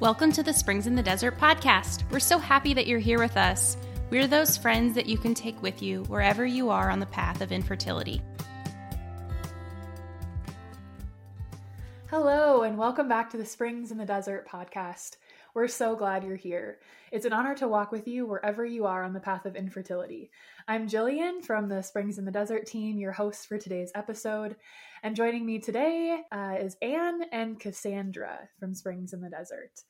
Welcome to the Springs in the Desert podcast. We're so happy that you're here with us. We're those friends that you can take with you wherever you are on the path of infertility. Hello, and welcome back to the Springs in the Desert podcast. We're so glad you're here. It's an honor to walk with you wherever you are on the path of infertility. I'm Jillian from the Springs in the Desert team, your host for today's episode. And joining me today uh, is Ann and Cassandra from Springs in the Desert.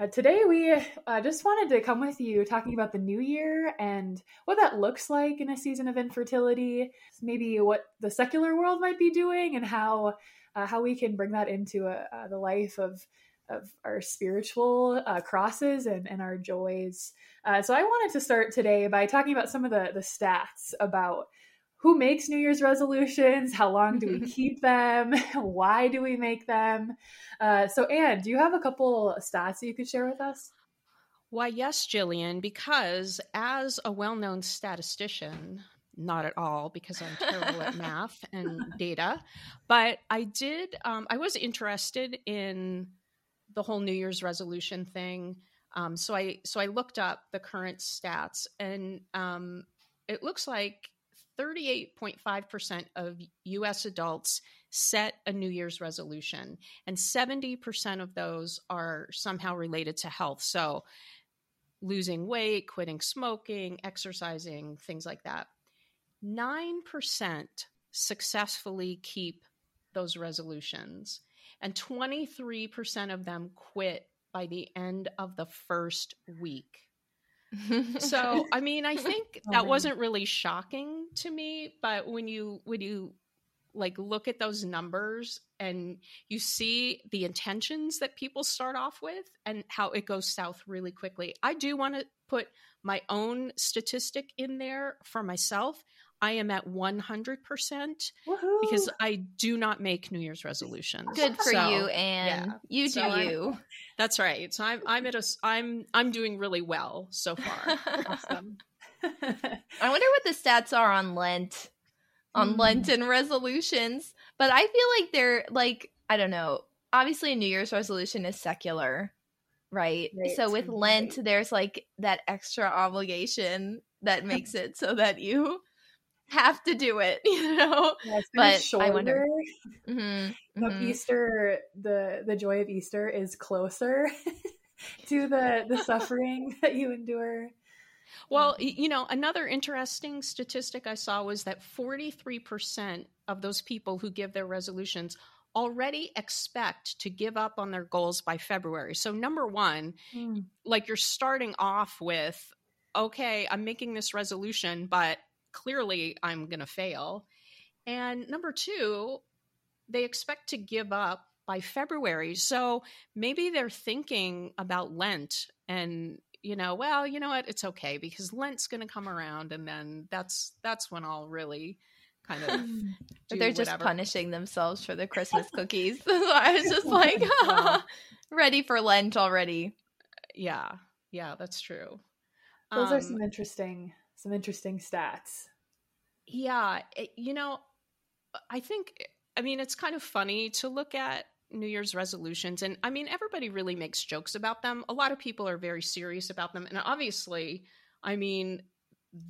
Uh, today, we uh, just wanted to come with you talking about the new year and what that looks like in a season of infertility, maybe what the secular world might be doing, and how uh, how we can bring that into a, uh, the life of of our spiritual uh, crosses and, and our joys. Uh, so I wanted to start today by talking about some of the, the stats about who makes New Year's resolutions, how long do we keep them, why do we make them. Uh, so, Ann, do you have a couple stats that you could share with us? Why, yes, Jillian, because as a well known statistician, not at all because I'm terrible at math and data, but I did, um, I was interested in the whole New Year's resolution thing. Um, so I so I looked up the current stats, and um, it looks like 38.5% of U.S. adults set a New Year's resolution, and 70% of those are somehow related to health. So losing weight, quitting smoking, exercising, things like that. 9% successfully keep those resolutions and 23% of them quit by the end of the first week. so, I mean, I think oh, that wasn't really shocking to me, but when you when you like look at those numbers and you see the intentions that people start off with and how it goes south really quickly. I do want to put my own statistic in there for myself. I am at 100% Woo-hoo. because I do not make New Year's resolutions. Good for so, you, and yeah. you do so you. I'm, that's right. So I'm I'm at a I'm I'm doing really well so far. awesome. I wonder what the stats are on Lent, on mm. Lenten resolutions. But I feel like they're like I don't know. Obviously, a New Year's resolution is secular, right? right. So with Lent, right. there's like that extra obligation that makes it so that you have to do it, you know. Yeah, but shorter. I wonder. Mm-hmm, mm-hmm. Easter, the the joy of Easter is closer to the the suffering that you endure. Well, you know, another interesting statistic I saw was that 43% of those people who give their resolutions already expect to give up on their goals by February. So, number one, mm. like you're starting off with, okay, I'm making this resolution, but clearly I'm going to fail. And number two, they expect to give up by February. So maybe they're thinking about Lent and you know, well, you know what, it's okay because Lent's going to come around and then that's that's when I'll really kind of but they're just whatever. punishing themselves for the Christmas cookies. so I was just like ready for Lent already. Yeah. Yeah, that's true. Those um, are some interesting some interesting stats. Yeah, it, you know, I think I mean it's kind of funny to look at New Year's resolutions and I mean everybody really makes jokes about them. A lot of people are very serious about them and obviously, I mean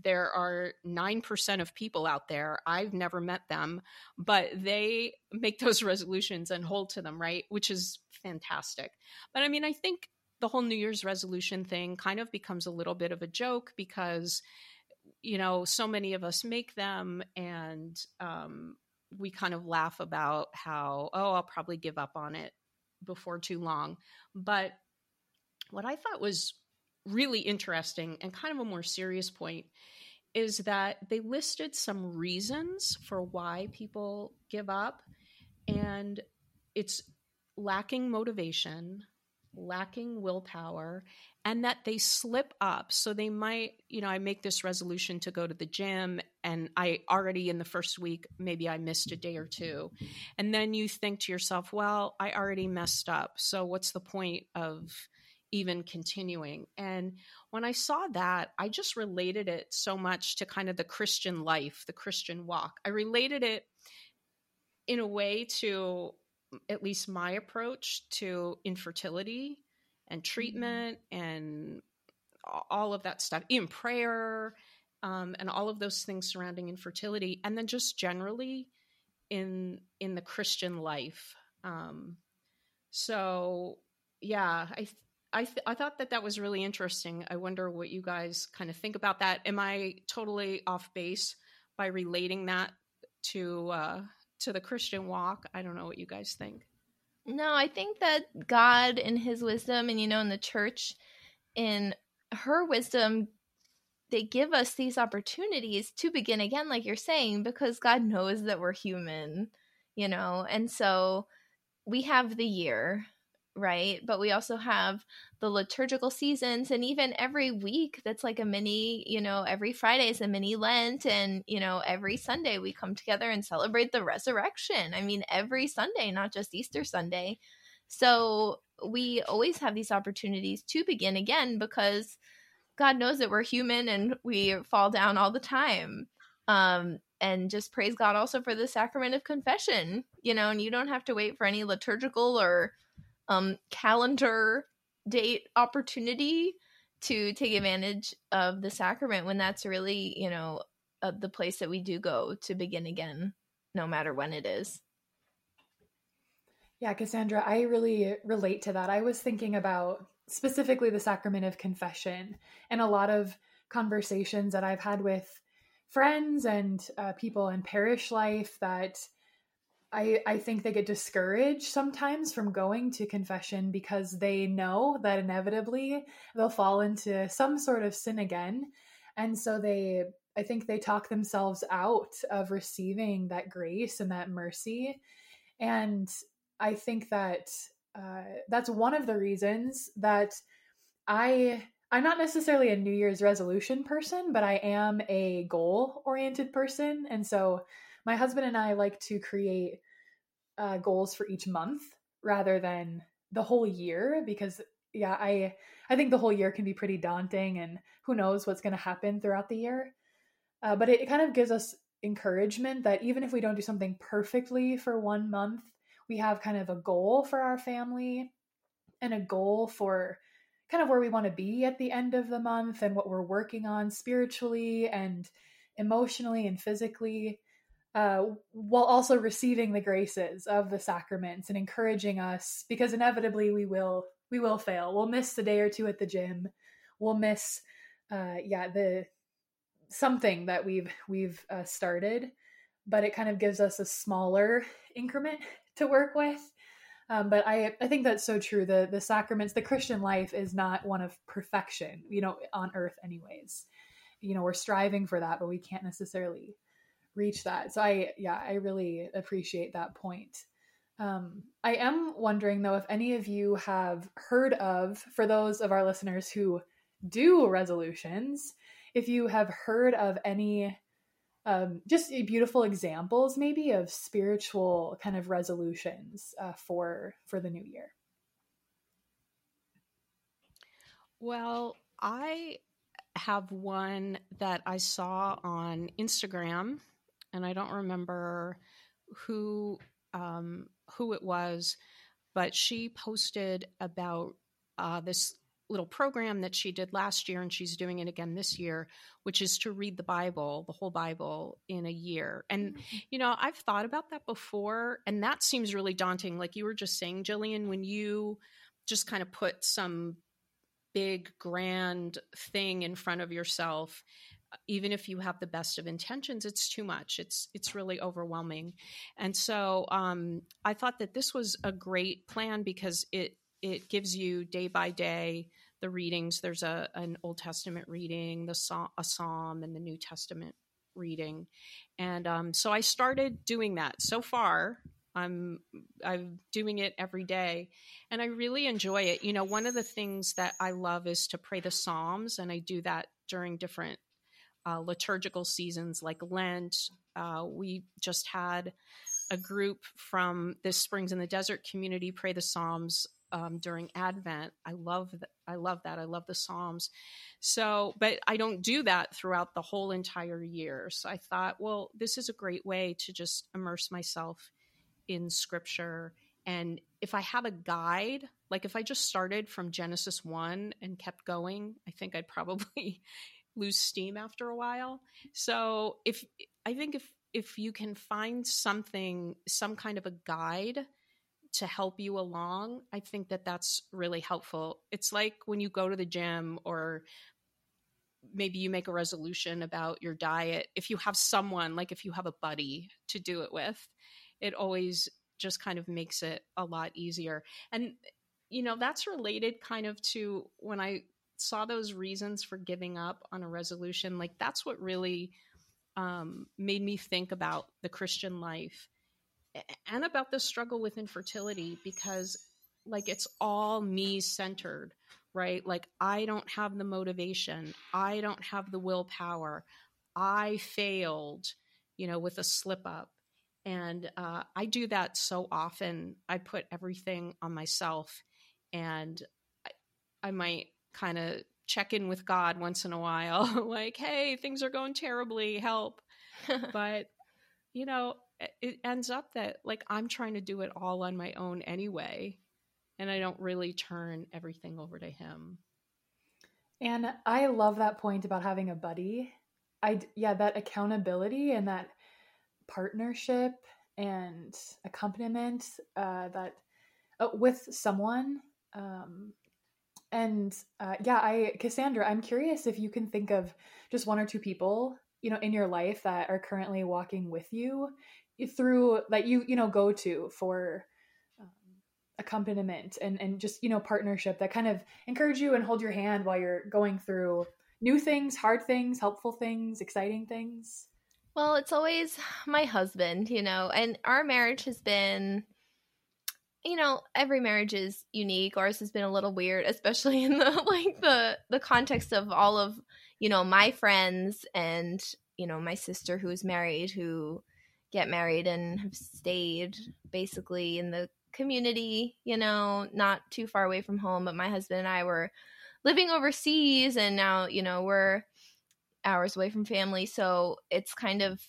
there are 9% of people out there i've never met them but they make those resolutions and hold to them right which is fantastic but i mean i think the whole new year's resolution thing kind of becomes a little bit of a joke because you know so many of us make them and um, we kind of laugh about how oh i'll probably give up on it before too long. But what i thought was really interesting and kind of a more serious point is that they listed some reasons for why people give up and it's lacking motivation lacking willpower and that they slip up. So they might, you know, I make this resolution to go to the gym and I already in the first week, maybe I missed a day or two. And then you think to yourself, well, I already messed up. So what's the point of even continuing? And when I saw that, I just related it so much to kind of the Christian life, the Christian walk. I related it in a way to at least my approach to infertility and treatment and all of that stuff, even prayer, um, and all of those things surrounding infertility, and then just generally in in the Christian life. Um, so yeah, I th- I th- I thought that that was really interesting. I wonder what you guys kind of think about that. Am I totally off base by relating that to uh, to the Christian walk? I don't know what you guys think. No, I think that God in his wisdom and you know in the church in her wisdom they give us these opportunities to begin again like you're saying because God knows that we're human, you know. And so we have the year right? But we also have the liturgical seasons, and even every week that's like a mini, you know, every Friday is a mini Lent, and, you know, every Sunday we come together and celebrate the resurrection. I mean, every Sunday, not just Easter Sunday. So we always have these opportunities to begin again because God knows that we're human and we fall down all the time. Um, and just praise God also for the sacrament of confession, you know, and you don't have to wait for any liturgical or um, calendar date opportunity to take advantage of the sacrament when that's really, you know, uh, the place that we do go to begin again, no matter when it is. Yeah, Cassandra, I really relate to that. I was thinking about specifically the sacrament of confession and a lot of conversations that I've had with friends and uh, people in parish life that I, I think they get discouraged sometimes from going to confession because they know that inevitably they'll fall into some sort of sin again. And so they, I think they talk themselves out of receiving that grace and that mercy. And I think that uh, that's one of the reasons that I I'm not necessarily a New Year's resolution person, but I am a goal oriented person. And so my husband and I like to create uh, goals for each month rather than the whole year because yeah i i think the whole year can be pretty daunting and who knows what's going to happen throughout the year. Uh, but it, it kind of gives us encouragement that even if we don't do something perfectly for one month we have kind of a goal for our family and a goal for kind of where we want to be at the end of the month and what we're working on spiritually and emotionally and physically uh, while also receiving the graces of the sacraments and encouraging us because inevitably we will we will fail. We'll miss a day or two at the gym. We'll miss uh, yeah the something that we've we've uh, started but it kind of gives us a smaller increment to work with. Um, but I, I think that's so true. The the sacraments the christian life is not one of perfection you know on earth anyways. You know we're striving for that but we can't necessarily reach that. So I yeah, I really appreciate that point. Um, I am wondering though if any of you have heard of, for those of our listeners who do resolutions, if you have heard of any um, just beautiful examples maybe of spiritual kind of resolutions uh, for for the new year. Well, I have one that I saw on Instagram and I don't remember who um, who it was, but she posted about uh, this little program that she did last year, and she's doing it again this year, which is to read the Bible, the whole Bible, in a year. And mm-hmm. you know, I've thought about that before, and that seems really daunting. Like you were just saying, Jillian, when you just kind of put some big grand thing in front of yourself even if you have the best of intentions it's too much. It's it's really overwhelming. And so um, i thought that this was a great plan because it it gives you day by day the readings. There's a an old testament reading the psalm, a psalm and the new testament reading. And um, so i started doing that. So far i'm i'm doing it every day and i really enjoy it. You know one of the things that i love is to pray the psalms and i do that during different uh, liturgical seasons like Lent. Uh, we just had a group from the Springs in the Desert community pray the Psalms um, during Advent. I love that. I love that. I love the Psalms. So, but I don't do that throughout the whole entire year. So I thought, well, this is a great way to just immerse myself in Scripture And if I have a guide, like if I just started from Genesis 1 and kept going, I think I'd probably lose steam after a while. So if I think if if you can find something some kind of a guide to help you along, I think that that's really helpful. It's like when you go to the gym or maybe you make a resolution about your diet. If you have someone, like if you have a buddy to do it with, it always just kind of makes it a lot easier. And, you know, that's related kind of to when I saw those reasons for giving up on a resolution. Like, that's what really um, made me think about the Christian life and about the struggle with infertility because like it's all me centered right? Like i don't have the motivation. I don't have the willpower. I failed you know with a slip up. And uh, i do that so often. I put everything on myself and i, I might kind of check in with god once in a while like hey things are going terribly help but you know it ends up that like I'm trying to do it all on my own anyway, and I don't really turn everything over to him. And I love that point about having a buddy. I yeah, that accountability and that partnership and accompaniment uh, that uh, with someone. Um, and uh, yeah, I Cassandra, I'm curious if you can think of just one or two people you know in your life that are currently walking with you through that you you know go to for um, accompaniment and and just you know partnership that kind of encourage you and hold your hand while you're going through new things hard things helpful things exciting things? Well it's always my husband you know and our marriage has been you know every marriage is unique ours has been a little weird especially in the like the the context of all of you know my friends and you know my sister who's married who get married and have stayed basically in the community, you know, not too far away from home. But my husband and I were living overseas, and now, you know, we're hours away from family. So it's kind of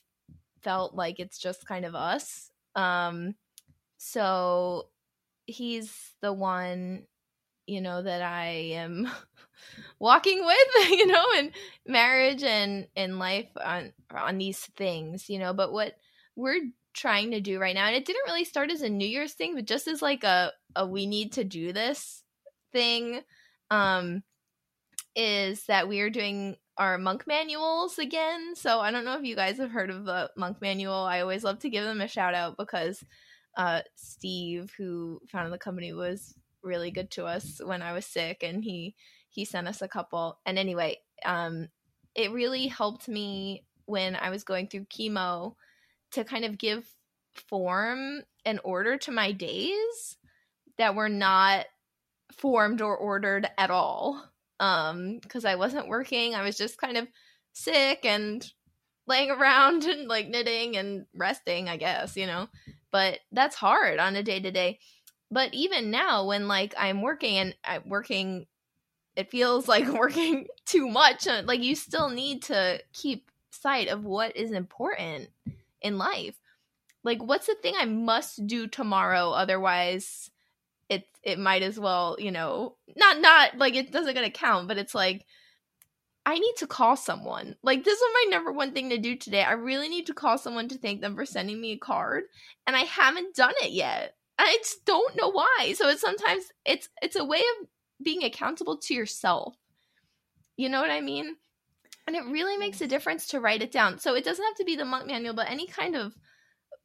felt like it's just kind of us. Um, so he's the one, you know, that I am walking with, you know, in marriage and in life on on these things, you know. But what we're trying to do right now and it didn't really start as a new year's thing but just as like a, a we need to do this thing um is that we are doing our monk manuals again so i don't know if you guys have heard of the monk manual i always love to give them a shout out because uh steve who founded the company was really good to us when i was sick and he he sent us a couple. And anyway um it really helped me when i was going through chemo to kind of give form and order to my days that were not formed or ordered at all. Um because i wasn't working. I was just kind of sick and laying around and like knitting and resting i guess you know but that's hard on a day to day but even now when like i'm working and i'm working it feels like working too much uh, like you still need to keep sight of what is important in life. Like what's the thing I must do tomorrow otherwise it it might as well, you know, not not like it doesn't gonna count, but it's like I need to call someone. Like this is my number one thing to do today. I really need to call someone to thank them for sending me a card, and I haven't done it yet. I just don't know why. So it's sometimes it's it's a way of being accountable to yourself. You know what I mean? And it really makes a difference to write it down. So it doesn't have to be the monk manual, but any kind of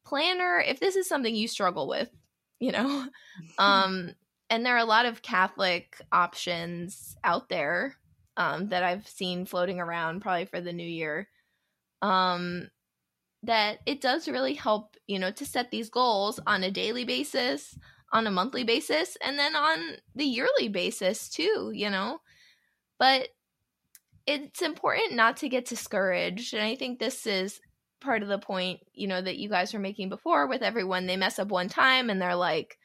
planner, if this is something you struggle with, you know. um and there are a lot of Catholic options out there um that I've seen floating around probably for the new year. Um that it does really help, you know, to set these goals on a daily basis, on a monthly basis, and then on the yearly basis too, you know. But it's important not to get discouraged. And I think this is part of the point, you know, that you guys were making before with everyone. They mess up one time and they're like,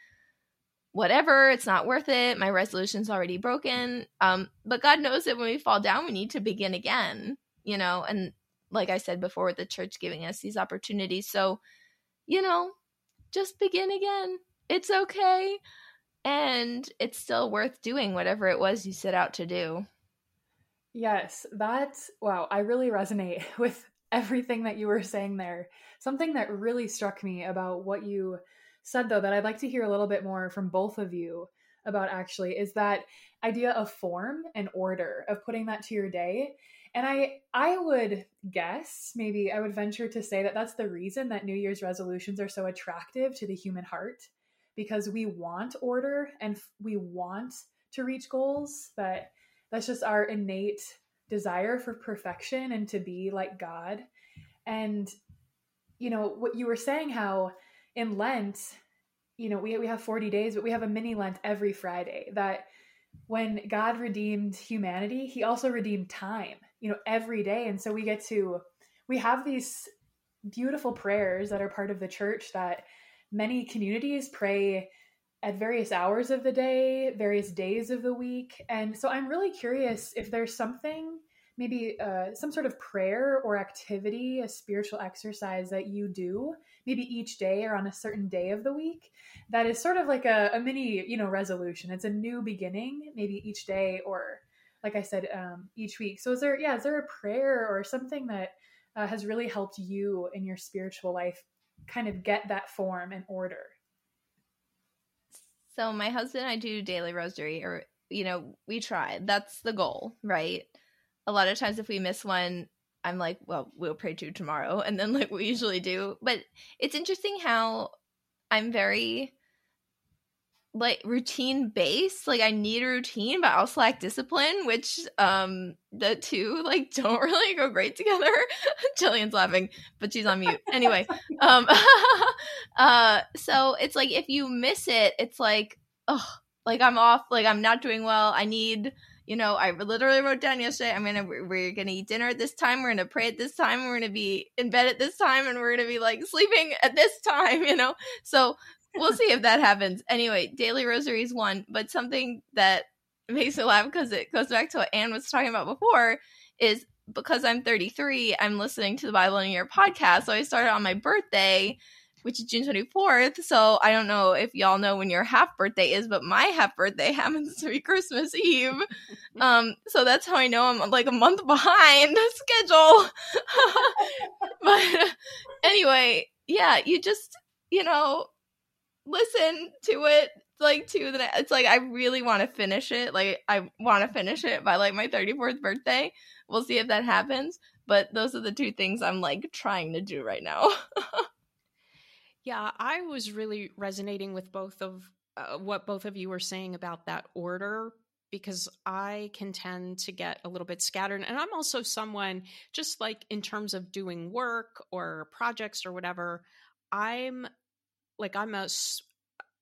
whatever, it's not worth it. My resolution's already broken. Um, but God knows that when we fall down, we need to begin again, you know, and like I said before, the church giving us these opportunities. So, you know, just begin again. it's okay and it's still worth doing whatever it was you set out to do. Yes, that's wow, I really resonate with everything that you were saying there. Something that really struck me about what you said though that I'd like to hear a little bit more from both of you about actually is that idea of form and order of putting that to your day. And i i would guess maybe i would venture to say that that's the reason that new year's resolutions are so attractive to the human heart because we want order and we want to reach goals that that's just our innate desire for perfection and to be like god. And you know what you were saying how in lent you know we, we have 40 days but we have a mini lent every friday that when god redeemed humanity he also redeemed time you know every day and so we get to we have these beautiful prayers that are part of the church that many communities pray at various hours of the day, various days of the week. And so I'm really curious if there's something, maybe uh, some sort of prayer or activity, a spiritual exercise that you do, maybe each day or on a certain day of the week, that is sort of like a, a mini, you know, resolution. It's a new beginning, maybe each day or, like I said, um, each week. So is there, yeah, is there a prayer or something that uh, has really helped you in your spiritual life kind of get that form and order? So my husband and I do daily rosary or you know, we try. That's the goal, right? A lot of times if we miss one, I'm like, well, we'll pray to tomorrow. And then like we usually do. But it's interesting how I'm very like routine based. Like i need a routine but I also lack discipline which um the two like don't really go great together. Jillian's laughing but she's on mute. Anyway um uh so it's like if you miss it it's like oh like i'm off. Like i'm not doing well. I need you know i literally wrote down yesterday i'm gonna we're gonna eat dinner at this time we're gonna pray at this time we're gonna be in bed at this time and we're gonna be like sleeping at this time you know so we'll see if that happens. Anyway, daily rosary is one, but something that makes me laugh because it goes back to what Ann was talking about before is because I'm 33, I'm listening to the Bible in your podcast. So I started on my birthday, which is June 24th. So I don't know if y'all know when your half birthday is, but my half birthday happens to be Christmas Eve. Um, so that's how I know I'm like a month behind the schedule. but anyway, yeah, you just, you know, listen to it like to the it's like I really want to finish it. Like I want to finish it by like my 34th birthday. We'll see if that happens, but those are the two things I'm like trying to do right now. Yeah, I was really resonating with both of uh, what both of you were saying about that order because I can tend to get a little bit scattered. And I'm also someone, just like in terms of doing work or projects or whatever, I'm like I'm a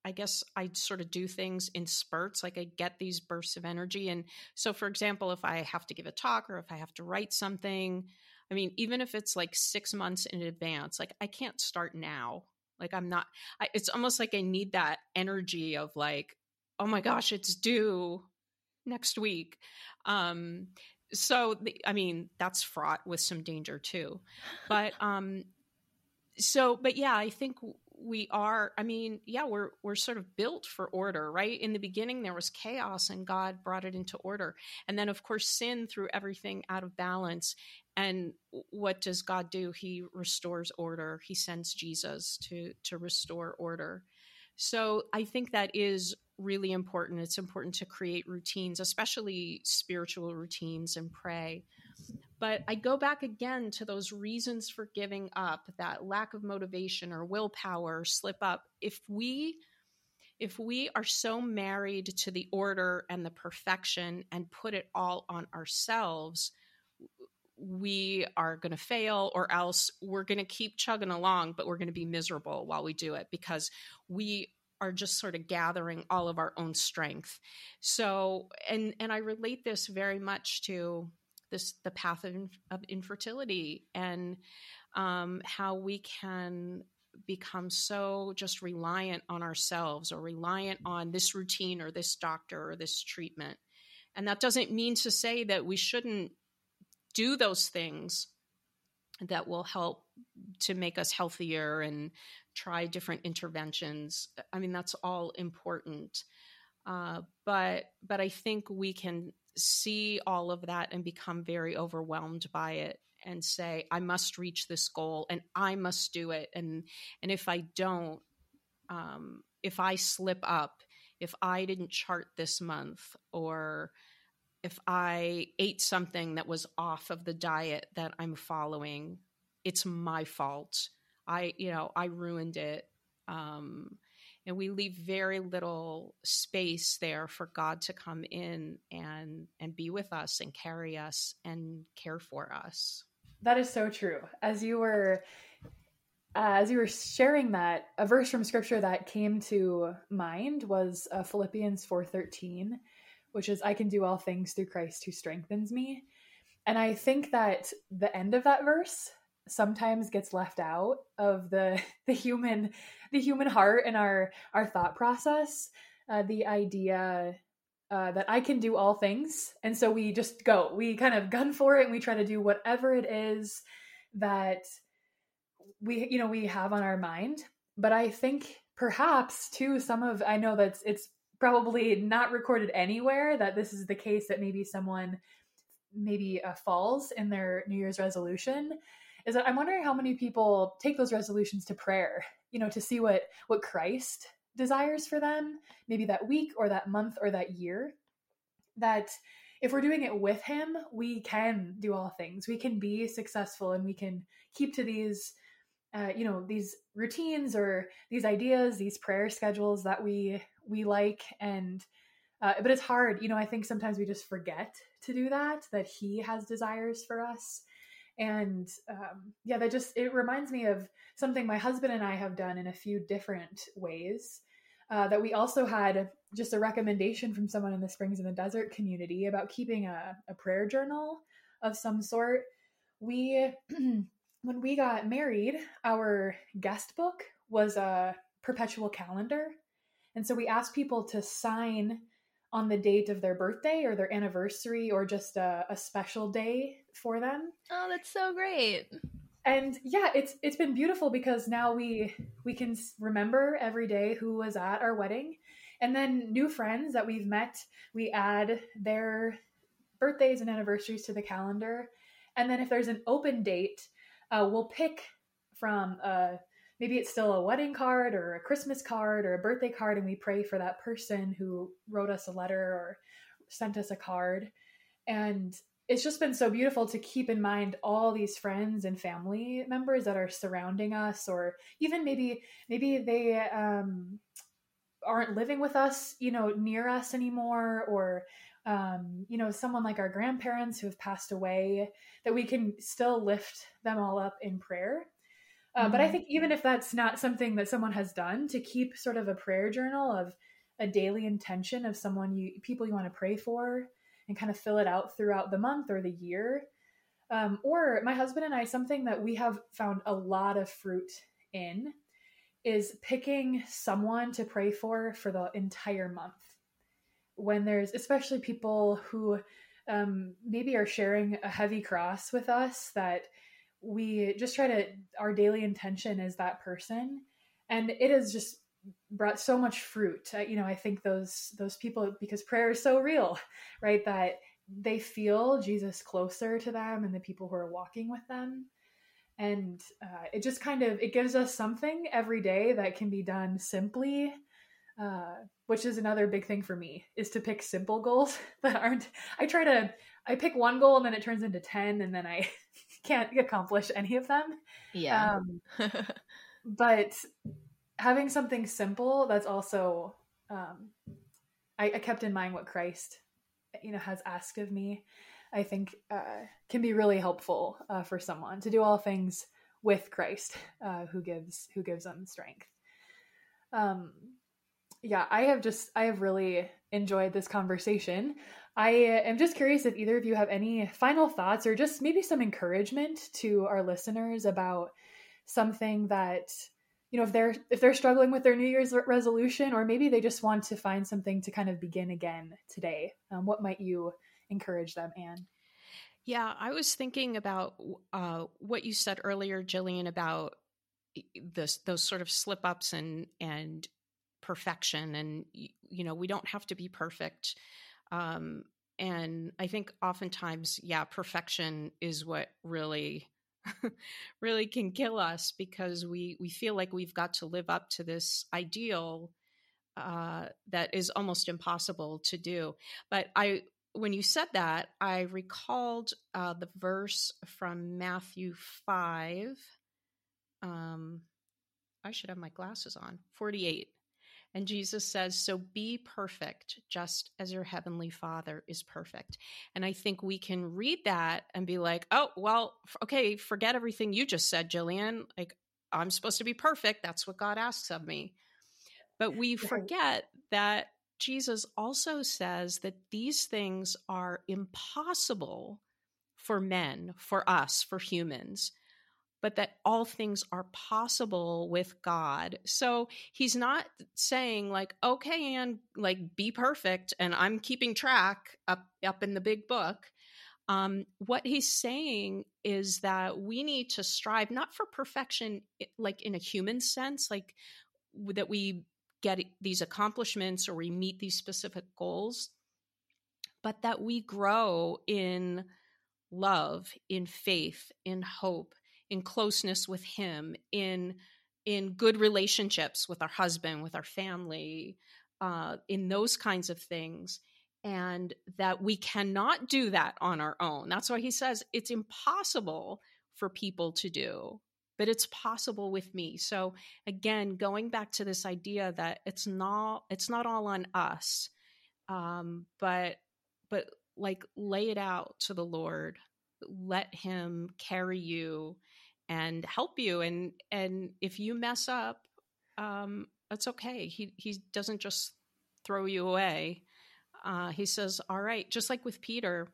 I guess I sort of do things in spurts. Like I get these bursts of energy. And so, for example, if I have to give a talk or if I have to write something, I mean, even if it's like six months in advance, like I can't start now. Like I'm not, I, it's almost like I need that energy of like, oh my gosh, it's due next week. Um, so, the, I mean, that's fraught with some danger too. But, um, so, but yeah, I think we are i mean yeah we're we're sort of built for order right? In the beginning there was chaos and god brought it into order. And then of course sin threw everything out of balance. And what does god do? He restores order. He sends jesus to to restore order. So i think that is really important. It's important to create routines especially spiritual routines and pray but I go back again to those reasons for giving up, that lack of motivation or willpower, slip up. If we if we are so married to the order and the perfection and put it all on ourselves, we are going to fail or else we're going to keep chugging along but we're going to be miserable while we do it because we are just sort of gathering all of our own strength so and and i relate this very much to this the path of, of infertility and um, how we can become so just reliant on ourselves or reliant on this routine or this doctor or this treatment and that doesn't mean to say that we shouldn't do those things that will help to make us healthier and try different interventions. I mean, that's all important. Uh, but but I think we can see all of that and become very overwhelmed by it and say i must reach this goal and i must do it. And and if i don't um, if i slip up if i didn't chart this month or if i ate something that was off of the diet that i'm following it's my fault. I you know i ruined it um, and we leave very little space there for God to come in and and be with us and carry us and care for us. That is so true. As you were uh, as you were sharing that, a verse from scripture that came to mind was uh, Philippians 4:13, which is I can do all things through Christ who strengthens me. And I think that the end of that verse sometimes gets left out of the the human the human heart and our our thought process uh, the idea uh, that I can do all things, and so we just go. We kind of gun for it, and we try to do whatever it is that we, you know, we have on our mind. But I think perhaps too, some of I know that it's probably not recorded anywhere that this is the case. That maybe someone maybe uh, falls in their New Year's resolution, is that I'm wondering how many people take those resolutions to prayer, you know, to see what what Christ desires for them, maybe that week or that month or that year. That if we're doing it with him, we can do all things. We can be successful and we can keep to these uh, you know these routines or these ideas these prayer schedules that we we like and uh, but it's hard you know i think sometimes we just forget to do that that he has desires for us and um, yeah that just it reminds me of something my husband and i have done in a few different ways uh, that we also had just a recommendation from someone in the springs in the desert community about keeping a, a prayer journal of some sort. We when we got married our guest book was a perpetual calendar. And so we asked people to sign on the date of their birthday or their anniversary or just a, a special day for them. Oh, that's so great. And yeah, it's it's been beautiful because now we we can remember every day who was at our wedding. And then new friends that we've met, we add their birthdays and anniversaries to the calendar. And then if there's an open date, uh, we'll pick from a maybe it's still a wedding card or a Christmas card or a birthday card, and we pray for that person who wrote us a letter or sent us a card. And it's just been so beautiful to keep in mind all these friends and family members that are surrounding us, or even maybe maybe they um, aren't living with us, you know, near us anymore, or um, you know, someone like our grandparents who have passed away, that we can still lift them all up in prayer uh, mm-hmm. But I mm-hmm. think even if that's not something that someone has done, to keep sort of a prayer journal of a daily intention of someone you people you want to pray for, and kind of fill it out throughout the month or the year. Um, or my husband and I, something that we have found a lot of fruit in is picking someone to pray for for the entire month. When there's especially people who um, maybe are sharing a heavy cross with us that we just try to our daily intention is that person. And it has just brought so much fruit. Uh, you know i think those those people because prayer is so real right? That they feel jesus closer to them and the people who are walking with them. And uh, it just kind of it gives us something every day that can be done simply uh, which is another big thing for me is to pick simple goals that aren't i try to i pick one goal and then it turns into 10 and then i can't accomplish any of them. Yeah. Um, but having something simple that's also, um, I, I, kept in mind what Christ, you know, has asked of me. I think uh, can be really helpful uh, for someone to do all things with Christ, uh, who gives who gives them strength. Um, yeah, I have just I have really enjoyed this conversation. I am just curious if either of you have any final thoughts or just maybe some encouragement to our listeners about something that you know if they're if they're struggling with their New Year's resolution or maybe they just want to find something to kind of begin again today. Um, what might you encourage them, Ann? Yeah, I was thinking about uh, what you said earlier, Jillian, about this those sort of slip ups and and perfection, and you know we don't have to be perfect. Um, and I think oftentimes, yeah, perfection is what really really can kill us because we we feel like we've got to live up to this ideal uh, that is almost impossible to do. But I when you said that, I recalled uh, the verse from Matthew 5. Um, I should have my glasses on. 48. And Jesus says, So be perfect, just as your heavenly Father is perfect. And I think we can read that and be like, Oh, well, okay, forget everything you just said, Jillian. Like, I'm supposed to be perfect. That's what God asks of me. But we forget that Jesus also says that these things are impossible for men, for us, for humans, but that all things are possible with God. So he's not saying like, okay, and like be perfect, and I'm keeping track up up in the big book. Um, what he's saying is that we need to strive not for perfection, like in a human sense, like that we get these accomplishments or we meet these specific goals, but that we grow in love, in faith, in hope, in closeness with Him, in in good relationships with our husband, with our family, uh, in those kinds of things, and that we cannot do that on our own. That's why he says it's impossible for people to do but it's possible with me so again going back to this idea that it's not it's not all on us um but but like lay it out to the lord let him carry you and help you and and if you mess up um it's okay he he doesn't just throw you away uh he says all right just like with peter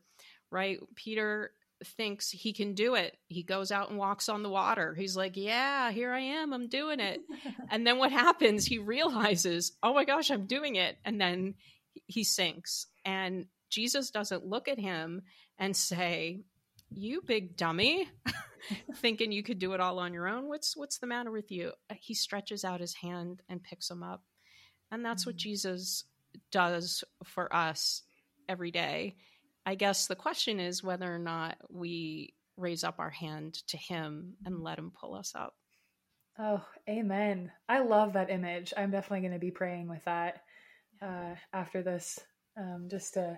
right peter thinks he can do it. He goes out and walks on the water. He's like, Yeah, here I am. I'm doing it. and then what happens? He realizes, Oh my gosh, I'm doing it. And then he sinks. And Jesus doesn't look at him and say, You big dummy, thinking you could do it all on your own. What's what's the matter with you? He stretches out his hand and picks him up. And that's mm-hmm. what Jesus does for us every day I guess the question is whether or not we raise up our hand to Him and let Him pull us up. Oh, amen. I love that image. I'm definitely going to be praying with that uh, after this, um, just to,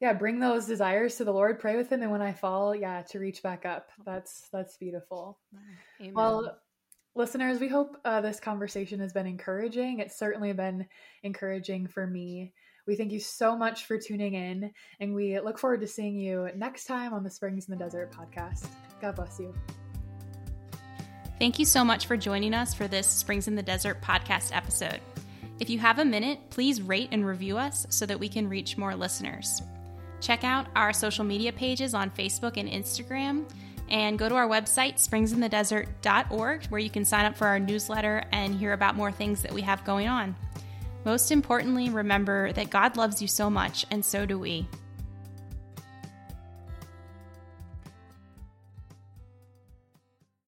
yeah, bring those desires to the Lord, pray with Him, and when I fall, yeah, to reach back up. That's that's beautiful. Amen. Well, listeners, we hope uh, this conversation has been encouraging. It's certainly been encouraging for me. We thank you so much for tuning in, and we look forward to seeing you next time on the Springs in the Desert podcast. God bless you. Thank you so much for joining us for this Springs in the Desert podcast episode. If you have a minute, please rate and review us so that we can reach more listeners. Check out our social media pages on Facebook and Instagram, and go to our website, springsinthedesert.org, where you can sign up for our newsletter and hear about more things that we have going on. Most importantly, remember that God loves you so much, and so do we.